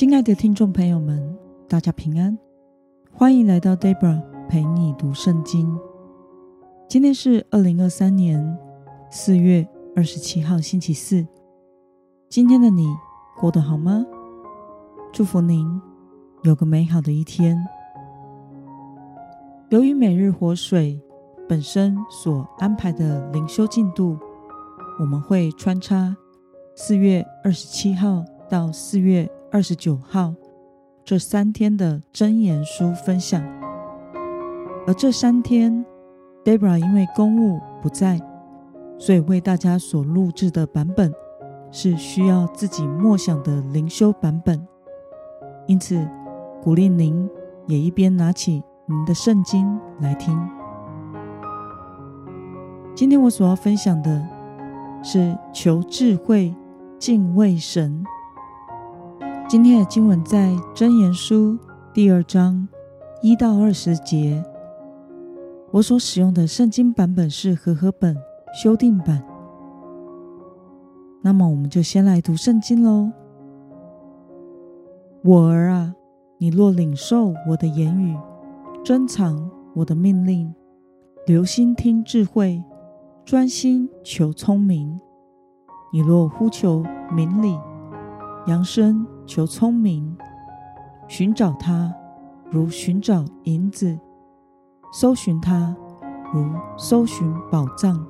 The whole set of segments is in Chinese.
亲爱的听众朋友们，大家平安，欢迎来到 Debra 陪你读圣经。今天是二零二三年四月二十七号，星期四。今天的你过得好吗？祝福您有个美好的一天。由于每日活水本身所安排的灵修进度，我们会穿插四月二十七号到四月。二十九号这三天的箴言书分享，而这三天，Debra 因为公务不在，所以为大家所录制的版本是需要自己默想的灵修版本。因此，鼓励您也一边拿起您的圣经来听。今天我所要分享的是求智慧，敬畏神。今天的经文在箴言书第二章一到二十节。我所使用的圣经版本是和合本修订版。那么，我们就先来读圣经喽。我儿啊，你若领受我的言语，珍藏我的命令，留心听智慧，专心求聪明，你若呼求明理，扬声求聪明，寻找他如寻找银子，搜寻他如搜寻宝藏，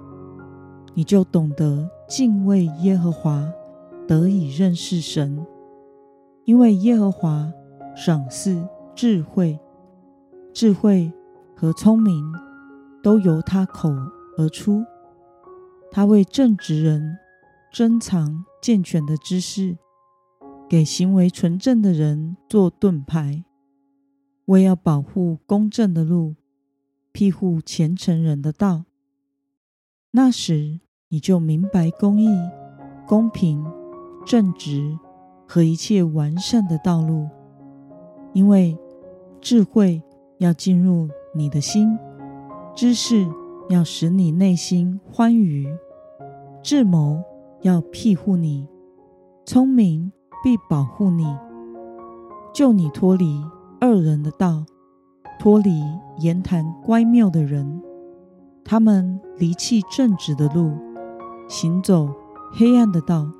你就懂得敬畏耶和华，得以认识神。因为耶和华赏赐智慧，智慧和聪明都由他口而出。他为正直人珍藏健全的知识。给行为纯正的人做盾牌，为要保护公正的路，庇护虔诚人的道。那时你就明白公义、公平、正直和一切完善的道路，因为智慧要进入你的心，知识要使你内心欢愉，智谋要庇护你，聪明。必保护你，救你脱离恶人的道，脱离言谈乖谬的人。他们离弃正直的路，行走黑暗的道，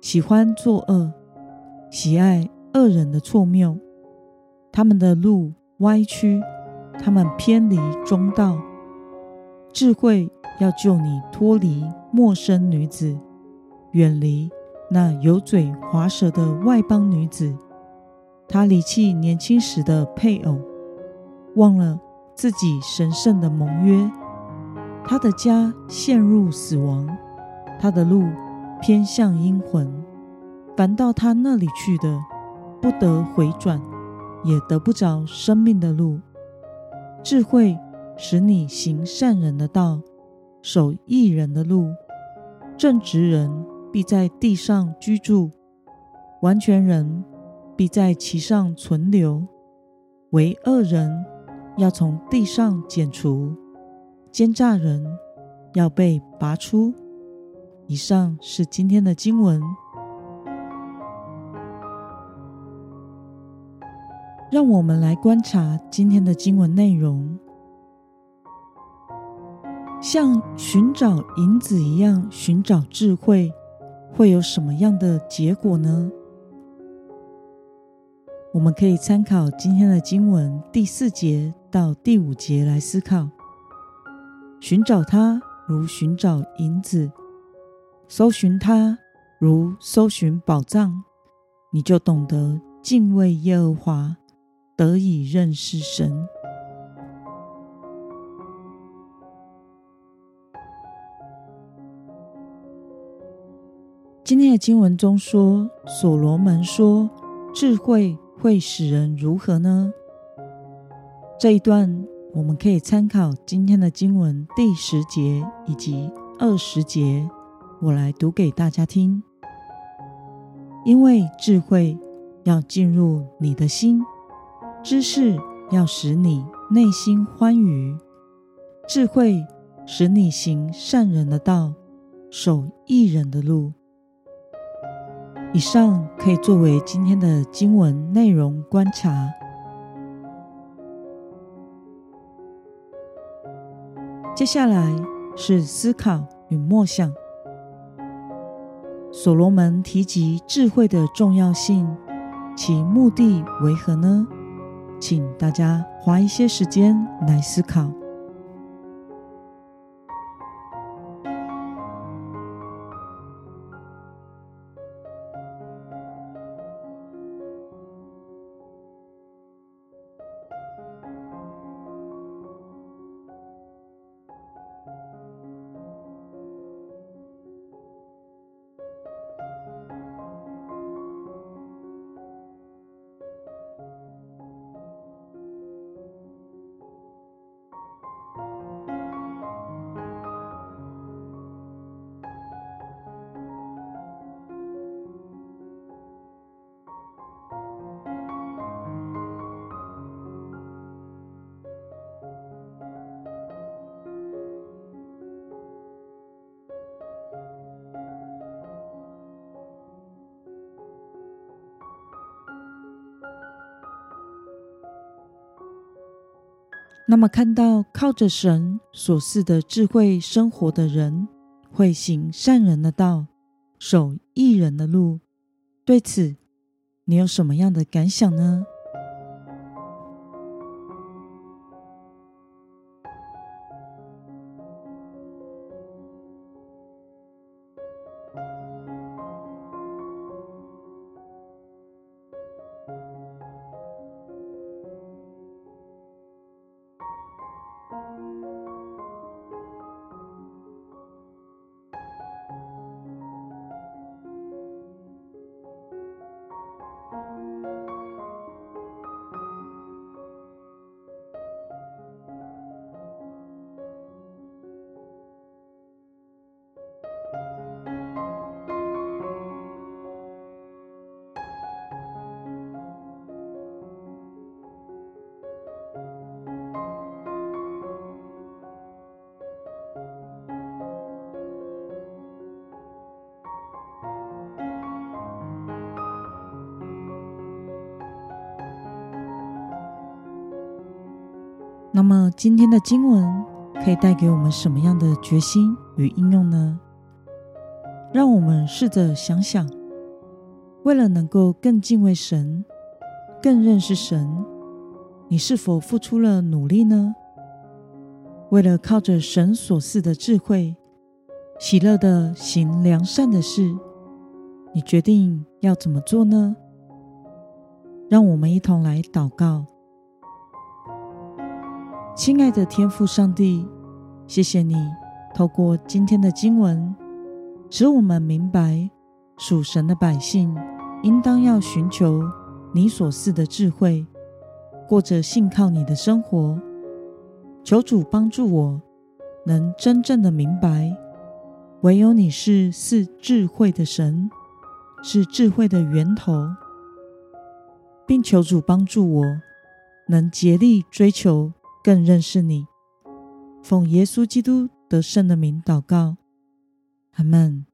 喜欢作恶，喜爱恶人的错谬。他们的路歪曲，他们偏离中道。智慧要救你脱离陌生女子，远离。那油嘴滑舌的外邦女子，她离弃年轻时的配偶，忘了自己神圣的盟约。她的家陷入死亡，她的路偏向阴魂。凡到她那里去的，不得回转，也得不着生命的路。智慧使你行善人的道，守义人的路，正直人。必在地上居住，完全人必在其上存留，惟恶人要从地上剪除，奸诈人要被拔出。以上是今天的经文，让我们来观察今天的经文内容。像寻找银子一样寻找智慧。会有什么样的结果呢？我们可以参考今天的经文第四节到第五节来思考。寻找他如寻找银子，搜寻他如搜寻宝藏，你就懂得敬畏耶和华，得以认识神。今天的经文中说，所罗门说：“智慧会使人如何呢？”这一段我们可以参考今天的经文第十节以及二十节，我来读给大家听。因为智慧要进入你的心，知识要使你内心欢愉，智慧使你行善人的道，守义人的路。以上可以作为今天的经文内容观察。接下来是思考与默想。所罗门提及智慧的重要性，其目的为何呢？请大家花一些时间来思考。那么，看到靠着神所赐的智慧生活的人，会行善人的道，守义人的路，对此，你有什么样的感想呢？那么今天的经文可以带给我们什么样的决心与应用呢？让我们试着想想，为了能够更敬畏神、更认识神，你是否付出了努力呢？为了靠着神所赐的智慧，喜乐的行良善的事，你决定要怎么做呢？让我们一同来祷告。亲爱的天父上帝，谢谢你透过今天的经文，使我们明白属神的百姓应当要寻求你所赐的智慧，过着信靠你的生活。求主帮助我，能真正的明白，唯有你是赐智慧的神，是智慧的源头，并求主帮助我，能竭力追求。更认识你，奉耶稣基督得胜的名祷告，阿门。